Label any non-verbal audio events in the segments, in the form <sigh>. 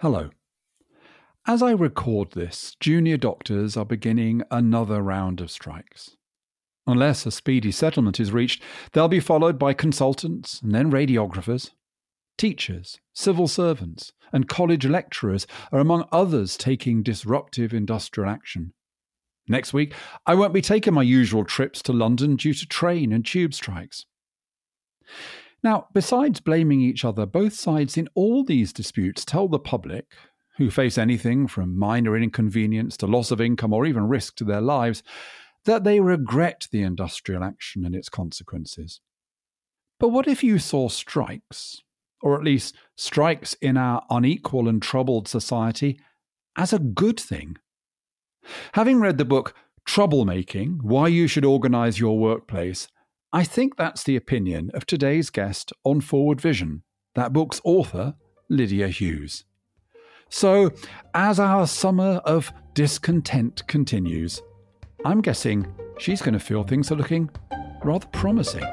Hello. As I record this, junior doctors are beginning another round of strikes. Unless a speedy settlement is reached, they'll be followed by consultants and then radiographers. Teachers, civil servants, and college lecturers are among others taking disruptive industrial action. Next week, I won't be taking my usual trips to London due to train and tube strikes. Now, besides blaming each other, both sides in all these disputes tell the public, who face anything from minor inconvenience to loss of income or even risk to their lives, that they regret the industrial action and its consequences. But what if you saw strikes, or at least strikes in our unequal and troubled society, as a good thing? Having read the book Troublemaking Why You Should Organize Your Workplace, I think that's the opinion of today's guest on Forward Vision, that book's author, Lydia Hughes. So, as our summer of discontent continues, I'm guessing she's going to feel things are looking rather promising.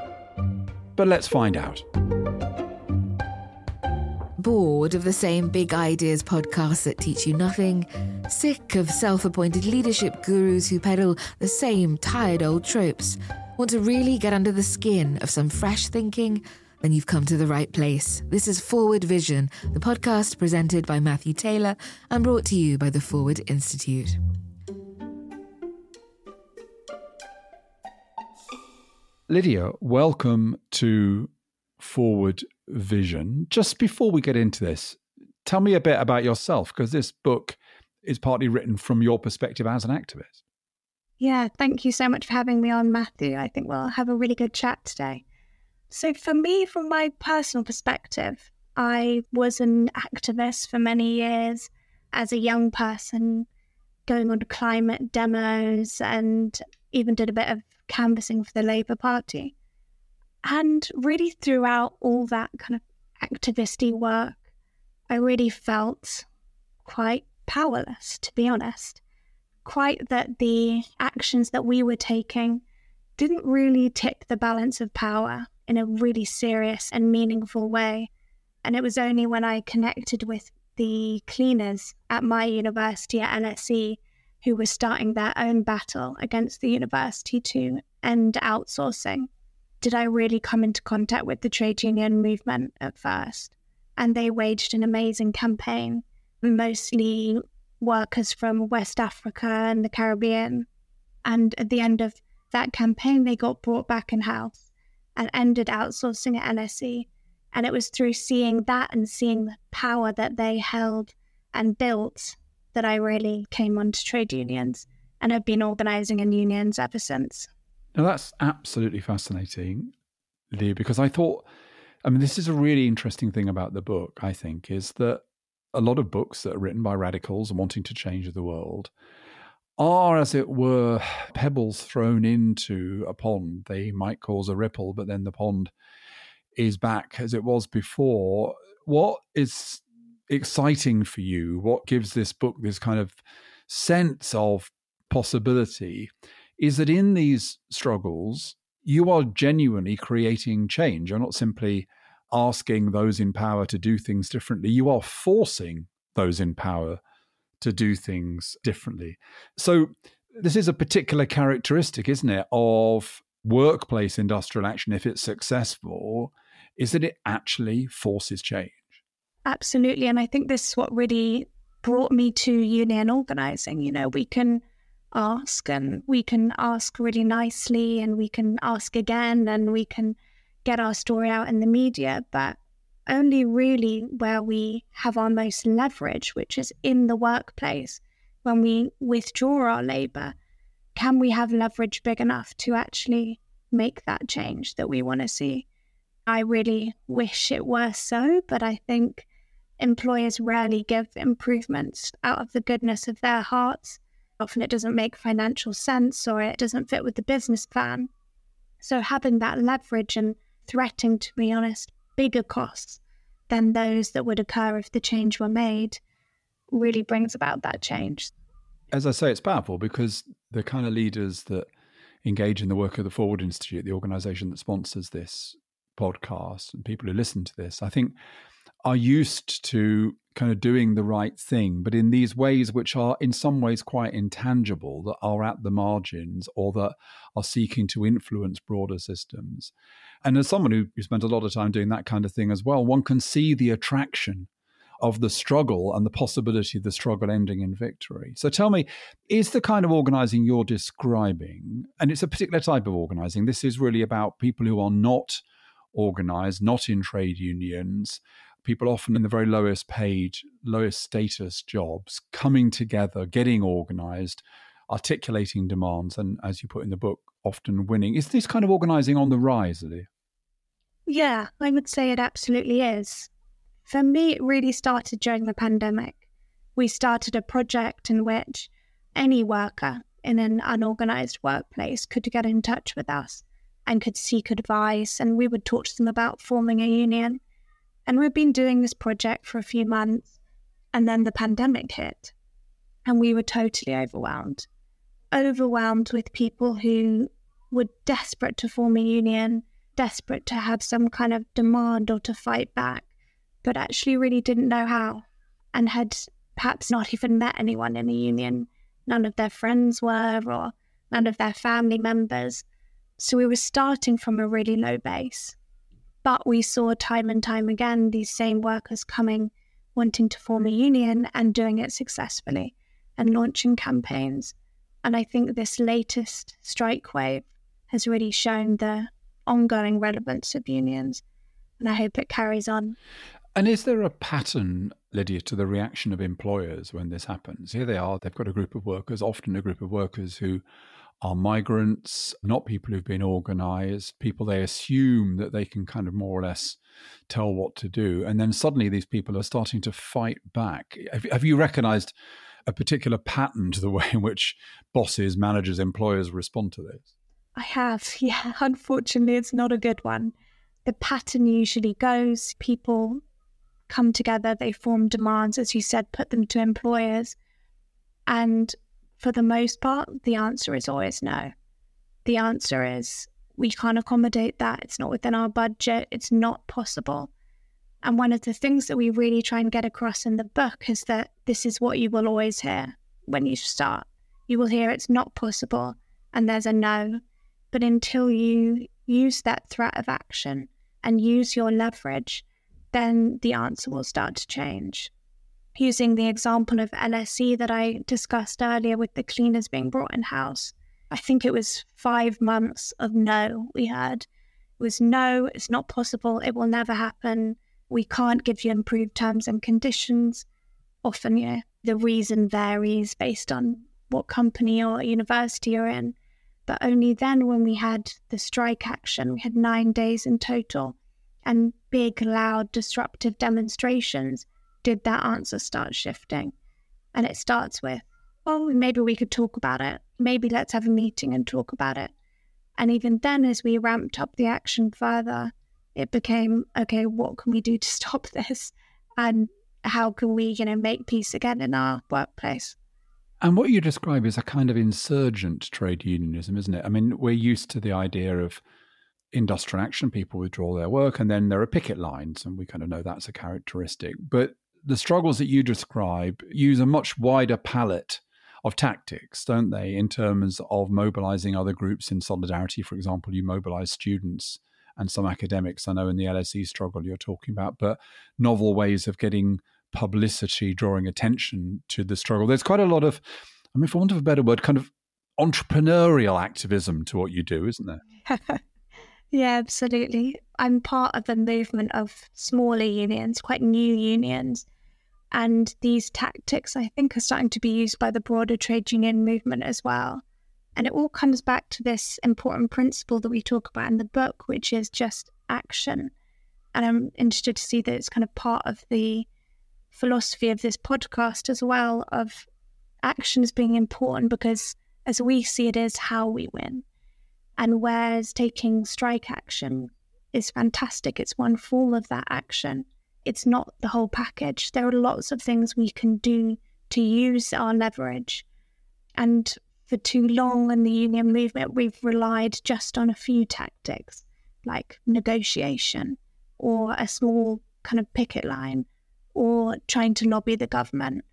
But let's find out. Bored of the same big ideas podcasts that teach you nothing? Sick of self appointed leadership gurus who peddle the same tired old tropes? Want to really get under the skin of some fresh thinking? Then you've come to the right place. This is Forward Vision, the podcast presented by Matthew Taylor and brought to you by the Forward Institute. Lydia, welcome to Forward Vision. Just before we get into this, tell me a bit about yourself because this book is partly written from your perspective as an activist. Yeah, thank you so much for having me on, Matthew. I think we'll have a really good chat today. So, for me, from my personal perspective, I was an activist for many years as a young person, going on to climate demos and even did a bit of canvassing for the Labour Party. And really, throughout all that kind of activisty work, I really felt quite powerless, to be honest quite that the actions that we were taking didn't really tip the balance of power in a really serious and meaningful way. And it was only when I connected with the cleaners at my university at LSE who were starting their own battle against the university to end outsourcing did I really come into contact with the trade union movement at first. And they waged an amazing campaign, mostly workers from West Africa and the Caribbean. And at the end of that campaign, they got brought back in house and ended outsourcing at LSE. And it was through seeing that and seeing the power that they held and built that I really came onto trade unions and have been organizing in unions ever since. Now, that's absolutely fascinating, Lee, because I thought, I mean, this is a really interesting thing about the book, I think, is that a lot of books that are written by radicals wanting to change the world are, as it were, <sighs> pebbles thrown into a pond. They might cause a ripple, but then the pond is back as it was before. What is exciting for you? What gives this book this kind of sense of possibility is that in these struggles, you are genuinely creating change. You're not simply asking those in power to do things differently. You are forcing those in power to do things differently. So, this is a particular characteristic, isn't it, of workplace industrial action, if it's successful, is that it actually forces change. Absolutely. And I think this is what really brought me to union organizing. You know, we can ask and we can ask really nicely and we can ask again and we can get our story out in the media, but only really where we have our most leverage, which is in the workplace. When we withdraw our labour, can we have leverage big enough to actually make that change that we want to see? I really wish it were so, but I think employers rarely give improvements out of the goodness of their hearts. Often it doesn't make financial sense or it doesn't fit with the business plan. So having that leverage and threatening, to be honest, bigger costs than those that would occur if the change were made really brings about that change. As I say, it's powerful because the kind of leaders that engage in the work of the Forward Institute, the organization that sponsors this podcast, and people who listen to this, I think are used to kind of doing the right thing, but in these ways which are in some ways quite intangible, that are at the margins or that are seeking to influence broader systems. And as someone who, who spent a lot of time doing that kind of thing as well, one can see the attraction of the struggle and the possibility of the struggle ending in victory. So tell me, is the kind of organizing you're describing, and it's a particular type of organizing, this is really about people who are not organized, not in trade unions, people often in the very lowest paid, lowest status jobs coming together, getting organized, articulating demands, and as you put in the book, often winning. Is this kind of organizing on the rise, Lydia? Yeah, I would say it absolutely is. For me, it really started during the pandemic. We started a project in which any worker in an unorganized workplace could get in touch with us and could seek advice, and we would talk to them about forming a union. And we've been doing this project for a few months, and then the pandemic hit, and we were totally overwhelmed. Overwhelmed with people who were desperate to form a union, desperate to have some kind of demand or to fight back but actually really didn't know how and had perhaps not even met anyone in the union. None of their friends were, or none of their family members. So we were starting from a really low base. But we saw time and time again these same workers coming, wanting to form a union and doing it successfully and launching campaigns. And I think this latest strike wave has really shown the ongoing relevance of unions. And I hope it carries on. And is there a pattern, Lydia, to the reaction of employers when this happens? Here they are, they've got a group of workers, often a group of workers who are migrants, not people who've been organized, people they assume that they can kind of more or less tell what to do. And then suddenly these people are starting to fight back. Have, have you recognized a particular pattern to the <laughs> way in which bosses, managers, employers respond to this? I have, <laughs> yeah. Unfortunately, it's not a good one. The pattern usually goes people come together, they form demands, as you said, put them to employers. And for the most part, the answer is always no. The answer is we can't accommodate that. It's not within our budget. It's not possible. And one of the things that we really try and get across in the book is that this is what you will always hear when you start. You will hear it's not possible and there's a no. But until you use that threat of action and use your leverage, then the answer will start to change. Using the example of LSE that I discussed earlier with the cleaners being brought in house, I think it was five months of no we heard. It was no, it's not possible, it will never happen, we can't give you improved terms and conditions. Often, yeah, the reason varies based on what company or university you're in. But only then, when we had the strike action, we had nine days in total and big, loud, disruptive demonstrations did that answer start shifting. And it starts with, well, maybe we could talk about it. Maybe let's have a meeting and talk about it. And even then, as we ramped up the action further, it became, okay, what can we do to stop <laughs> this? And how can we, you know, make peace again in our workplace? And what you describe is a kind of insurgent trade unionism, isn't it? I mean, we're used to the idea of industrial action, people withdraw their work, and then there are picket lines, and we kind of know that's a characteristic. But the struggles that you describe use a much wider palette of tactics, don't they, in terms of mobilizing other groups in solidarity? For example, you mobilize students and some academics, I know in the LSE struggle you're talking about, but novel ways of getting publicity, drawing attention to the struggle. There's quite a lot of, I mean, for want of a better word, kind of entrepreneurial activism to what you do, isn't there? <laughs> Yeah, absolutely. I'm part of a movement of smaller unions, quite new unions. And these tactics, I think, are starting to be used by the broader trade union movement as well. And it all comes back to this important principle that we talk about in the book, which is just action. And I'm interested to see that it's kind of part of the philosophy of this podcast as well of action as being important because as we see it is how we win. And whereas taking strike action is fantastic, it's one form of that action. It's not the whole package. There are lots of things we can do to use our leverage. And for too long in the union movement, we've relied just on a few tactics like negotiation or a small kind of picket line or trying to lobby the government.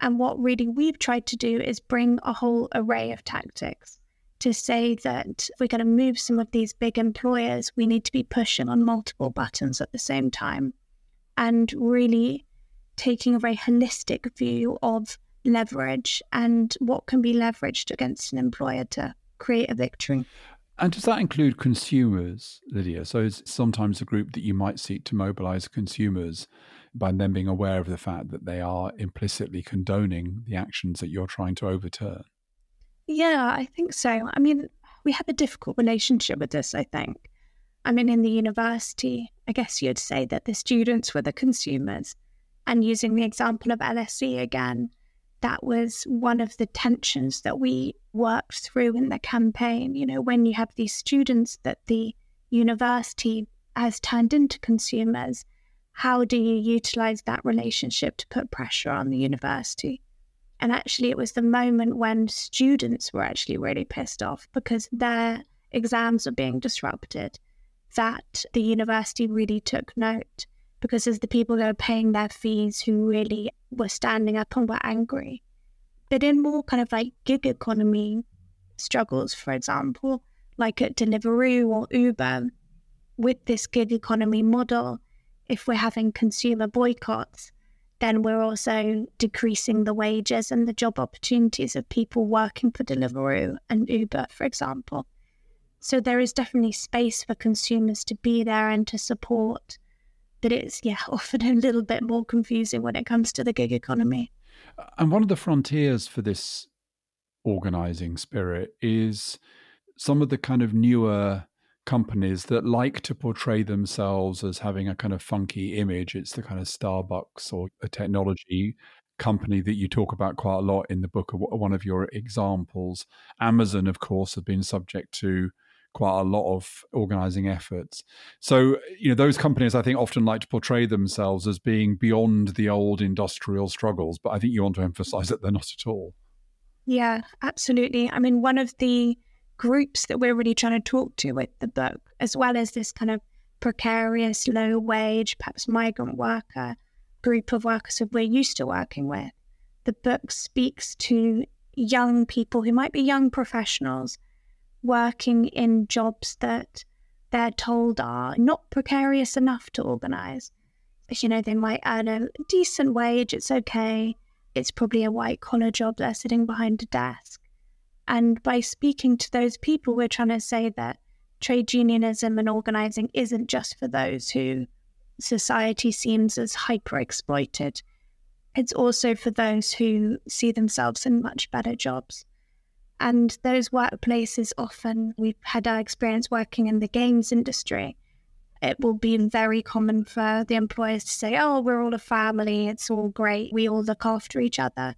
And what really we've tried to do is bring a whole array of tactics to say that we're going to move some of these big employers, we need to be pushing on multiple buttons at the same time and really taking a very holistic view of leverage and what can be leveraged against an employer to create a victory. And does that include consumers, Lydia? So it's sometimes a group that you might seek to mobilize consumers by them being aware of the fact that they are implicitly condoning the actions that you're trying to overturn. Yeah, I think so. I mean, we have a difficult relationship with this, I think. I mean, in the university, I guess you'd say that the students were the consumers. And using the example of LSE again, that was one of the tensions that we worked through in the campaign. You know, when you have these students that the university has turned into consumers, how do you utilize that relationship to put pressure on the university? And actually, it was the moment when students were actually really pissed off because their exams were being disrupted that the university really took note because as the people that were paying their fees who really were standing up and were angry. But in more kind of like gig economy struggles, for example, like at Deliveroo or Uber, with this gig economy model, if we're having consumer boycotts, then we're also decreasing the wages and the job opportunities of people working for Deliveroo and Uber, for example. So there is definitely space for consumers to be there and to support. But it's, yeah, <laughs> often a little bit more confusing when it comes to the gig economy. And one of the frontiers for this organizing spirit is some of the kind of newer companies that like to portray themselves as having a kind of funky image. It's the kind of Starbucks or a technology company that you talk about quite a lot in the book, one of your examples. Amazon, of course, have been subject to quite a lot of organizing efforts. So, you know, those companies I think often like to portray themselves as being beyond the old industrial struggles, but I think you want to emphasize that they're not at all. Yeah, absolutely. I mean, one of the groups that we're really trying to talk to with the book, as well as this kind of precarious, low wage, perhaps migrant worker group of workers that we're used to working with. The book speaks to young people who might be young professionals working in jobs that they're told are not precarious enough to organize. You know, they might earn a decent wage, it's okay. It's probably a white collar job, they're sitting behind a desk. And by speaking to those people, we're trying to say that trade unionism and organizing isn't just for those who society seems as hyper exploited. It's also for those who see themselves in much better jobs. And those workplaces often, we've had our experience working in the games industry. It will be very common for the employers to say, Oh, we're all a family, it's all great, we all look after each other.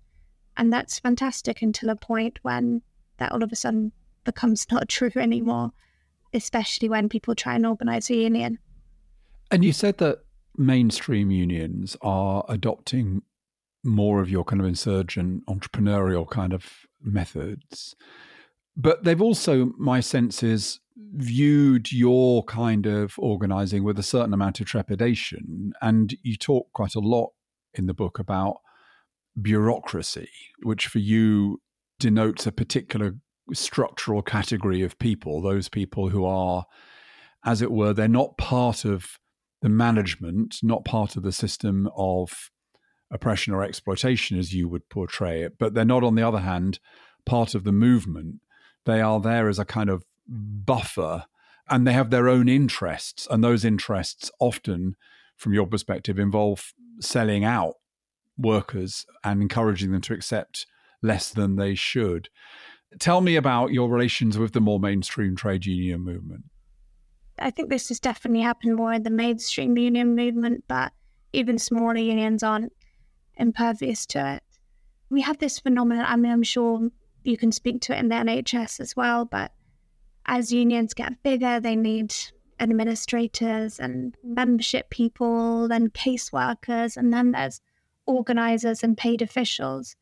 And that's fantastic until a point when that all of a sudden becomes not true anymore, especially when people try and organize a union. And you said that mainstream unions are adopting more of your kind of insurgent entrepreneurial kind of methods. But they've also, my sense is, viewed your kind of organizing with a certain amount of trepidation. And you talk quite a lot in the book about bureaucracy, which for you denotes a particular structural category of people, those people who are, as it were, they're not part of the management, not part of the system of oppression or exploitation as you would portray it, but they're not, on the other hand, part of the movement. They are there as a kind of buffer and they have their own interests. And those interests often, from your perspective, involve selling out workers and encouraging them to accept less than they should. Tell me about your relations with the more mainstream trade union movement. I think this has definitely happened more in the mainstream union movement, but even smaller unions aren't impervious to it. We have this phenomenon, I mean, I'm sure you can speak to it in the NHS as well, but as unions get bigger, they need administrators and membership people and caseworkers, and then there's organizers and paid officials.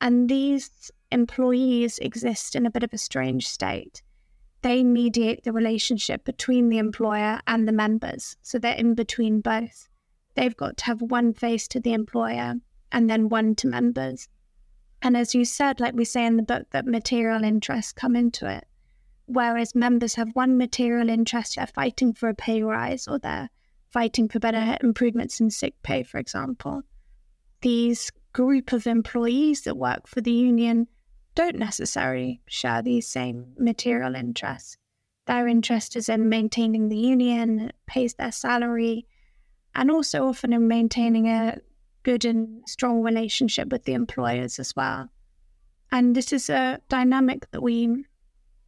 And these employees exist in a bit of a strange state. They mediate the relationship between the employer and the members, so they're in between both. they've got to have one face to the employer and then one to members. And as you said, like we say in the book, that material interests come into it. Whereas members have one material interest, they're fighting for a pay rise or they're fighting for better improvements in sick pay, for example. These group of employees that work for the union don't necessarily share these same material interests. Their interest is in maintaining the union, pays their salary, and also often in maintaining a good and strong relationship with the employers as well. And this is a dynamic that we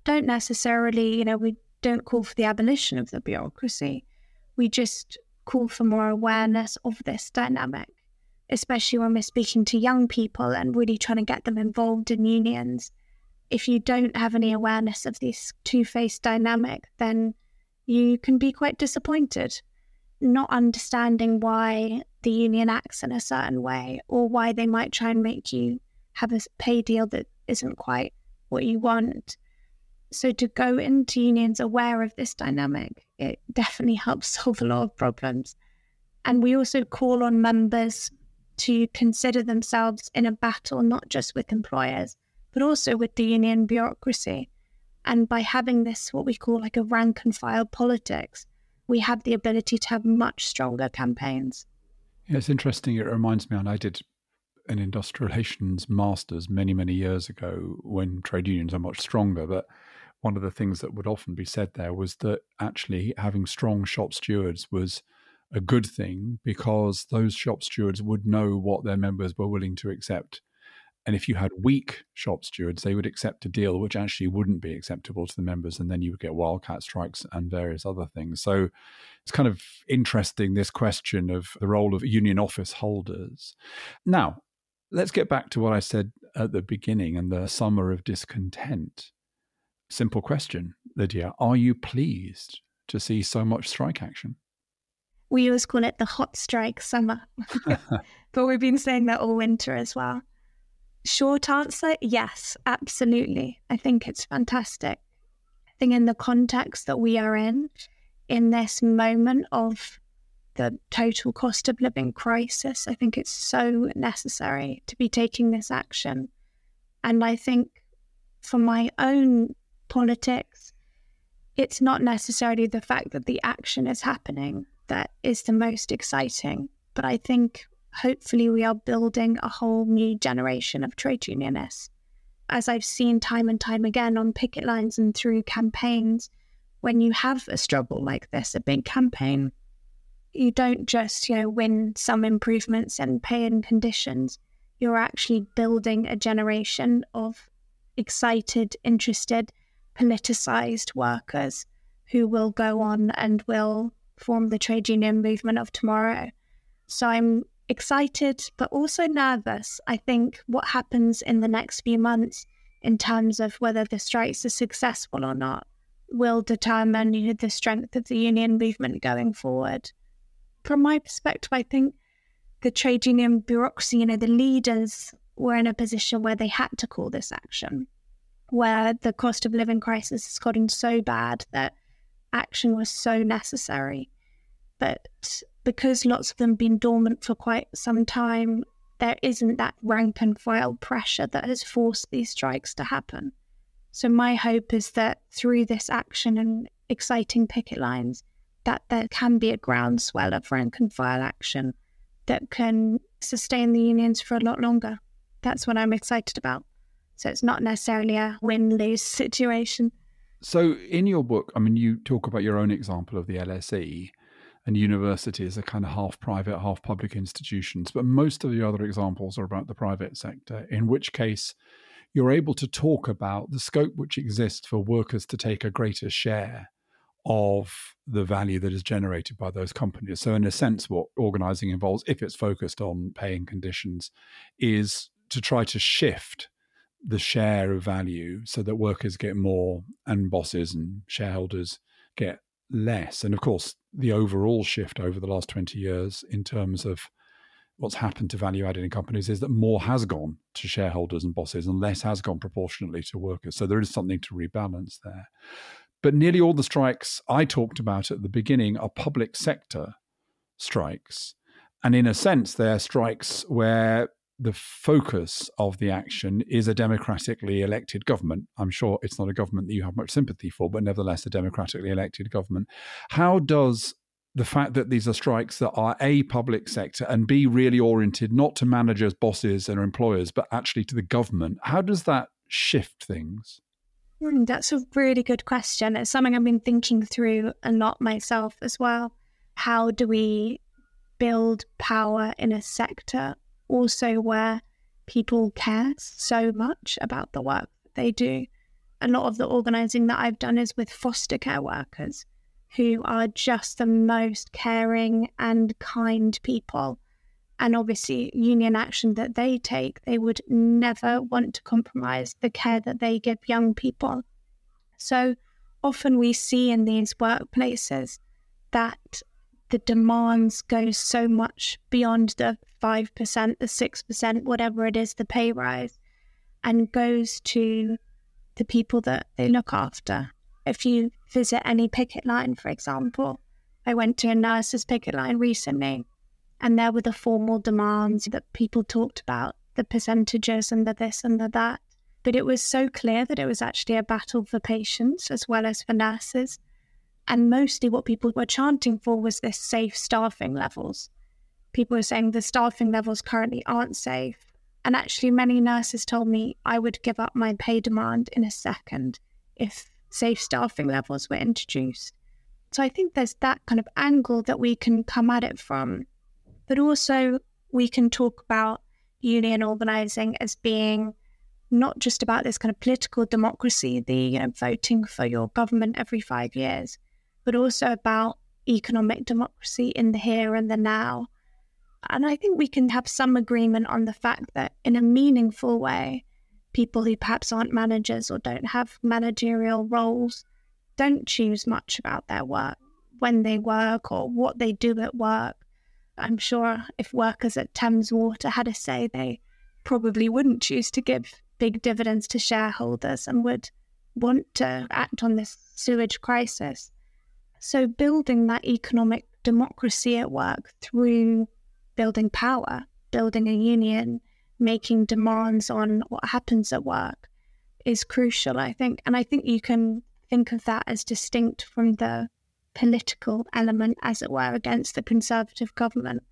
don't necessarily, you know, we don't call for the abolition of the bureaucracy. We just call for more awareness of this dynamic, especially when we're speaking to young people and really trying to get them involved in unions. If you don't have any awareness of this two faced dynamic, then you can be quite disappointed, not understanding why the union acts in a certain way or why they might try and make you have a pay deal that isn't quite what you want. So to go into unions aware of this dynamic, it definitely helps <laughs> solve a lot of problems. And we also call on members to consider themselves in a battle not just with employers, but also with the union bureaucracy. And by having this, what we call like a rank and file politics, we have the ability to have much stronger campaigns. Yeah, it's interesting. It reminds me, and I did an industrial relations master's many, many years ago when trade unions are much stronger. But one of the things that would often be said there was that actually having strong shop stewards was a good thing because those shop stewards would know what their members were willing to accept. And if you had weak shop stewards, they would accept a deal which actually wouldn't be acceptable to the members. And then you would get wildcat strikes and various other things. So it's kind of interesting this question of the role of union office holders. Now, let's get back to what I said at the beginning and the summer of discontent. Simple question, Lydia. Are you pleased to see so much strike action? We always call it the hot strike summer, <laughs> but we've been saying that all winter as well. Short answer yes, absolutely. I think it's fantastic. I think, in the context that we are in, in this moment of the total cost of living crisis, I think it's so necessary to be taking this action. And I think for my own politics, it's not necessarily the fact that the action is happening that is the most exciting. But I think hopefully we are building a whole new generation of trade unionists. As I've seen time and time again on picket lines and through campaigns, when you have a struggle like this, a big campaign, you don't just, you know, win some improvements in pay and conditions. You're actually building a generation of excited, interested, politicized workers who will go on and will form the trade union movement of tomorrow. So I'm excited, but also nervous. I think what happens in the next few months in terms of whether the strikes are successful or not will determine you know, the strength of the union movement going forward. From my perspective, I think the trade union bureaucracy, you know, the leaders were in a position where they had to call this action where the cost of living crisis has gotten so bad that action was so necessary. But because lots of them have been dormant for quite some time, there isn't that rank and file pressure that has forced these strikes to happen. So my hope is that through this action and exciting picket lines, that there can be a groundswell of rank and file action that can sustain the unions for a lot longer. That's what I'm excited about. So it's not necessarily a win lose <laughs> situation. So, in your book, I mean, you talk about your own example of the LSE and universities are kind of half private, half public institutions. But most of the other examples are about the private sector, in which case you're able to talk about the scope which exists for workers to take a greater share of the value that is generated by those companies. So, in a sense, what organizing involves, if it's focused on paying conditions, is to try to shift the share of value so that workers get more and bosses and shareholders get less. And of course, the overall shift over the last 20 years in terms of what's happened to value added in companies is that more has gone to shareholders and bosses and less has gone proportionately to workers. So there is something to rebalance there. But nearly all the strikes I talked about at the beginning are public sector strikes. And in a sense, they're strikes where the focus of the action is a democratically elected government. I'm sure it's not a government that you have much sympathy for, but nevertheless, a democratically elected government. How does the fact that these are strikes that are A, public sector, and B, really oriented not to managers, bosses, and employers, but actually to the government, how does that shift things? Mm, that's a really good question. It's something I've been thinking through a lot myself as well. How do we build power in a sector also where people care so much about the work they do. A lot of the organising that I've done is with foster care workers who are just the most caring and kind people. And obviously, union action that they take, they would never want to compromise the care that they give young people. So often we see in these workplaces that the demands go so much beyond the 5%, the 6%, whatever it is, the pay rise, and goes to the people that they look after. If you visit any picket line, for example, I went to a nurse's picket line recently, and there were the formal demands that people talked about, the percentages and the this and the that. But it was so clear that it was actually a battle for patients as well as for nurses. And mostly what people were chanting for was this safe staffing levels people are saying the staffing levels currently aren't safe. And actually, many nurses told me I would give up my pay demand in a second if safe staffing levels were introduced. So I think there's that kind of angle that we can come at it from. But also, we can talk about union organizing as being not just about this kind of political democracy, the you know, voting for your government every five years, but also about economic democracy in the here and the now and I think we can have some agreement on the fact that, in a meaningful way, people who perhaps aren't managers or don't have managerial roles don't choose much about their work, when they work or what they do at work. I'm sure if workers at Thames Water had a say, they probably wouldn't choose to give big dividends to shareholders and would want to act on this sewage crisis. So, building that economic democracy at work through building power, building a union, making demands on what happens at work is crucial, I think. And I think you can think of that as distinct from the political element, as it were, against the Conservative government.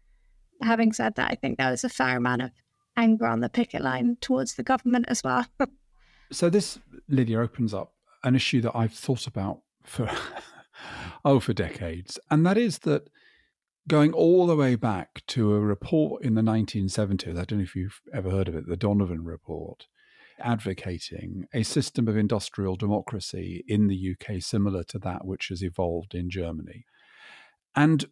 Having said that, I think there was a fair amount of anger on the picket line towards the government as well. <laughs> so this, Lydia, opens up an issue that I've thought about for <laughs> oh for decades, and that is that going all the way back to a report in the 1970s. I don't know if you've ever heard of it, the Donovan Report, advocating a system of industrial democracy in the UK similar to that which has evolved in Germany. And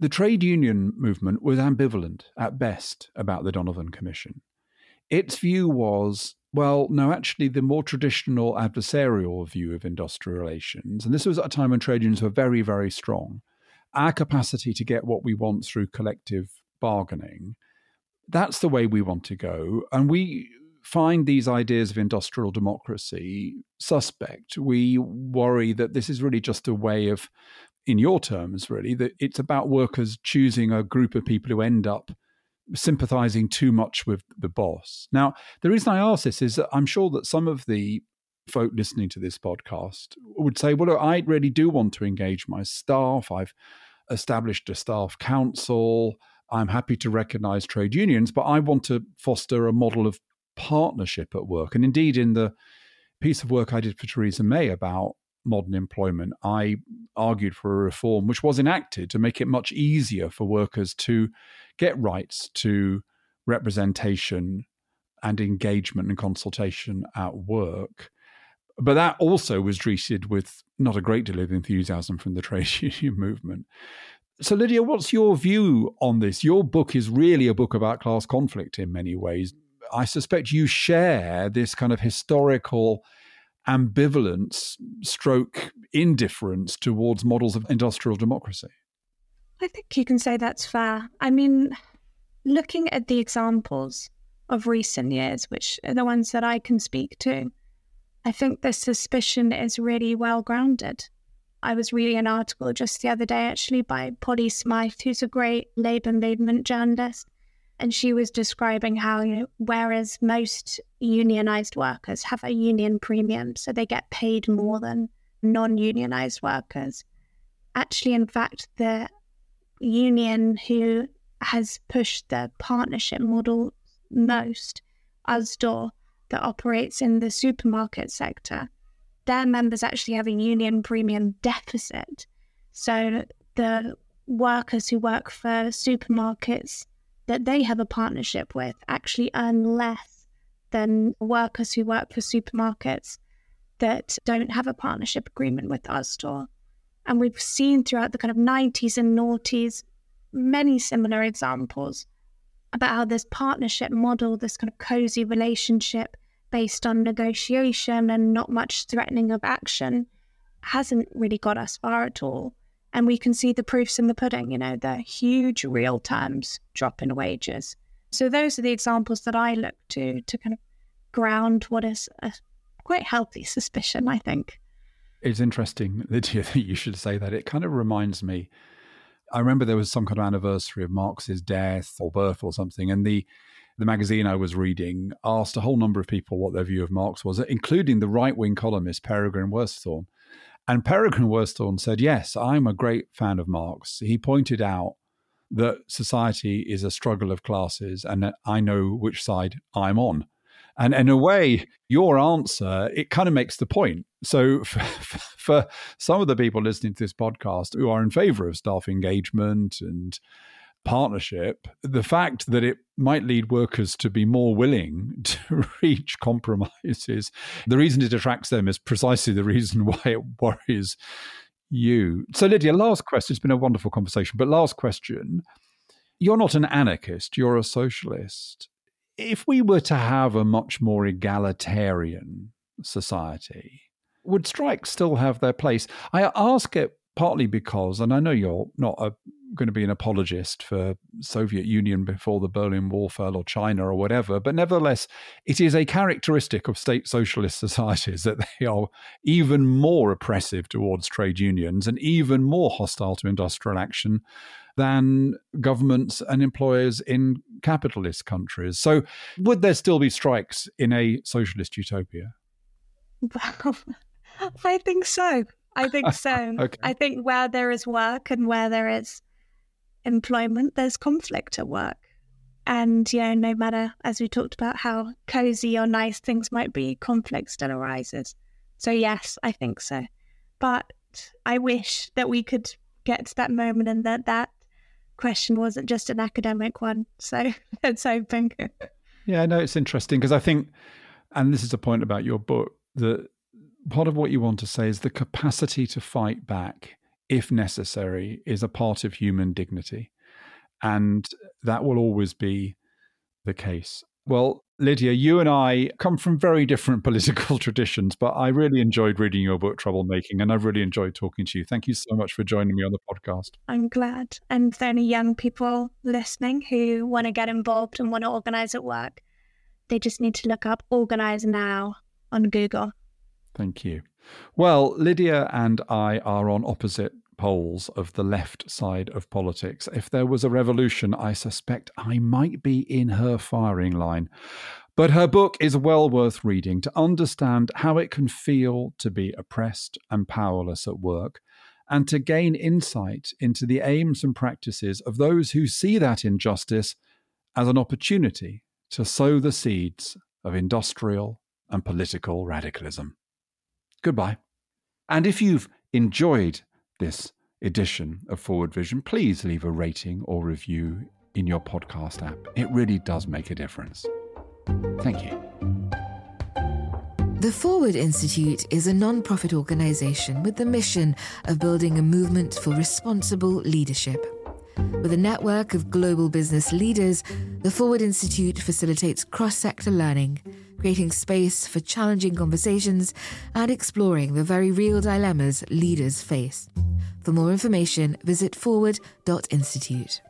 the trade union movement was ambivalent at best about the Donovan Commission. Its view was well, no, actually, the more traditional adversarial view of industrial relations, and this was at a time when trade unions were very, very strong, our capacity to get what we want through collective bargaining, that's the way we want to go. And we find these ideas of industrial democracy suspect. We worry that this is really just a way of, in your terms, really, that it's about workers choosing a group of people who end up sympathizing too much with the boss. Now, the reason I ask this is that I'm sure that some of the folk listening to this podcast would say, well, I really do want to engage my staff. I've established a staff council. I'm happy to recognize trade unions, but I want to foster a model of partnership at work. And indeed, in the piece of work I did for Theresa May about modern employment, I argued for a reform which was enacted to make it much easier for workers to get rights to representation and engagement and consultation at work. But that also was treated with not a great deal of enthusiasm from the <laughs> trade union movement. So, Lydia, what's your view on this? Your book is really a book about class conflict in many ways. I suspect you share this kind of historical ambivalence stroke indifference towards models of industrial democracy. I think you can say that's fair. I mean, looking at the examples of recent years, which are the ones that I can speak to, I think the suspicion is really well grounded. I was reading an article just the other day, actually, by Polly Smythe, who's a great Labour movement journalist. And she was describing how, you know, whereas most unionized workers have a union premium, so they get paid more than non unionized workers, actually, in fact, the union who has pushed the partnership model most, Usdaw, that operates in the supermarket sector, their members actually have a union premium deficit. So the workers who work for supermarkets that they have a partnership with actually earn less than workers who work for supermarkets that don't have a partnership agreement with Usdaw. And we've seen throughout the kind of 90s and noughties many similar examples about how this partnership model, this kind of cozy relationship based on negotiation and not much threatening of action, hasn't really got us far at all. And we can see the proofs in the pudding, you know, the huge real terms drop in wages. So those are the examples that I look to to kind of ground what is a quite healthy <laughs> suspicion, I think. It's interesting, <laughs> Lydia, that you should say that. It kind of reminds me. I remember there was some kind of anniversary of Marx's death or birth or something, and the the magazine I was reading asked a whole number of people what their view of Marx was, including the right wing columnist Peregrine Worsthorne. And Peregrine Worsthorne said, Yes, I'm a great fan of Marx. He pointed out that society is a struggle of classes and that I know which side I'm on. And in a way, your answer, it kind of makes the point. So <laughs> for, for some of the people listening to this podcast who are in favor of staff engagement and partnership, the fact that it might lead workers to be more willing <laughs> to reach compromises, the reason it attracts them is precisely the reason <laughs> why it worries you. So, Lydia, last question. It's been a wonderful conversation, but last question. You're not an anarchist, you're a socialist. If we were to have a much more egalitarian society, would strikes still have their place? I ask it partly because, and I know you're not a going to be an apologist for Soviet Union before the Berlin Wall fell or China or whatever, but nevertheless, it is a characteristic of state socialist <laughs> societies that they are even more oppressive towards trade unions and even more hostile to industrial action than governments and employers in capitalist countries. So, would there still be strikes in a socialist utopia? <laughs> I think so. I think so. <laughs> okay. I think where there is work and where there is employment, there's conflict at work. And, you know, no matter, as we talked about, how cozy or nice things might be, conflict still arises. So, yes, I think so. But I wish that we could get to that moment and that that question wasn't just an academic one. So, <laughs> let's hoping. yeah, no, it's interesting because I think, and this is a point about your book, that part of what you want to say is the capacity to fight back if necessary, is a part of human dignity. And that will always be the case. Well, Lydia, you and I come from very different <laughs> political traditions, but I really enjoyed reading your book, Troublemaking, and I've really enjoyed talking to you. Thank you so much for joining me on the podcast. I'm glad. And if there are any young people listening who want to get involved and want to organize at work, they just need to look up Organize Now on Google. Thank you. Well, Lydia and I are on opposite poles of the left side of politics. If there was a revolution, I suspect I might be in her firing line. But her book is well worth reading to understand how it can feel to be oppressed and powerless at work, and to gain insight into the aims and practices of those who see that injustice as an opportunity to sow the seeds of industrial and political radicalism. Goodbye. And if you've enjoyed this edition of Forward Vision, please leave a rating or review in your podcast app. It really does make a difference. Thank you. The Forward Institute is a non profit organisation with the mission of building a movement for responsible leadership. With a network of global business leaders, the Forward Institute facilitates cross sector learning creating space for challenging conversations and exploring the very real dilemmas leaders face. For more information, visit forward.institute.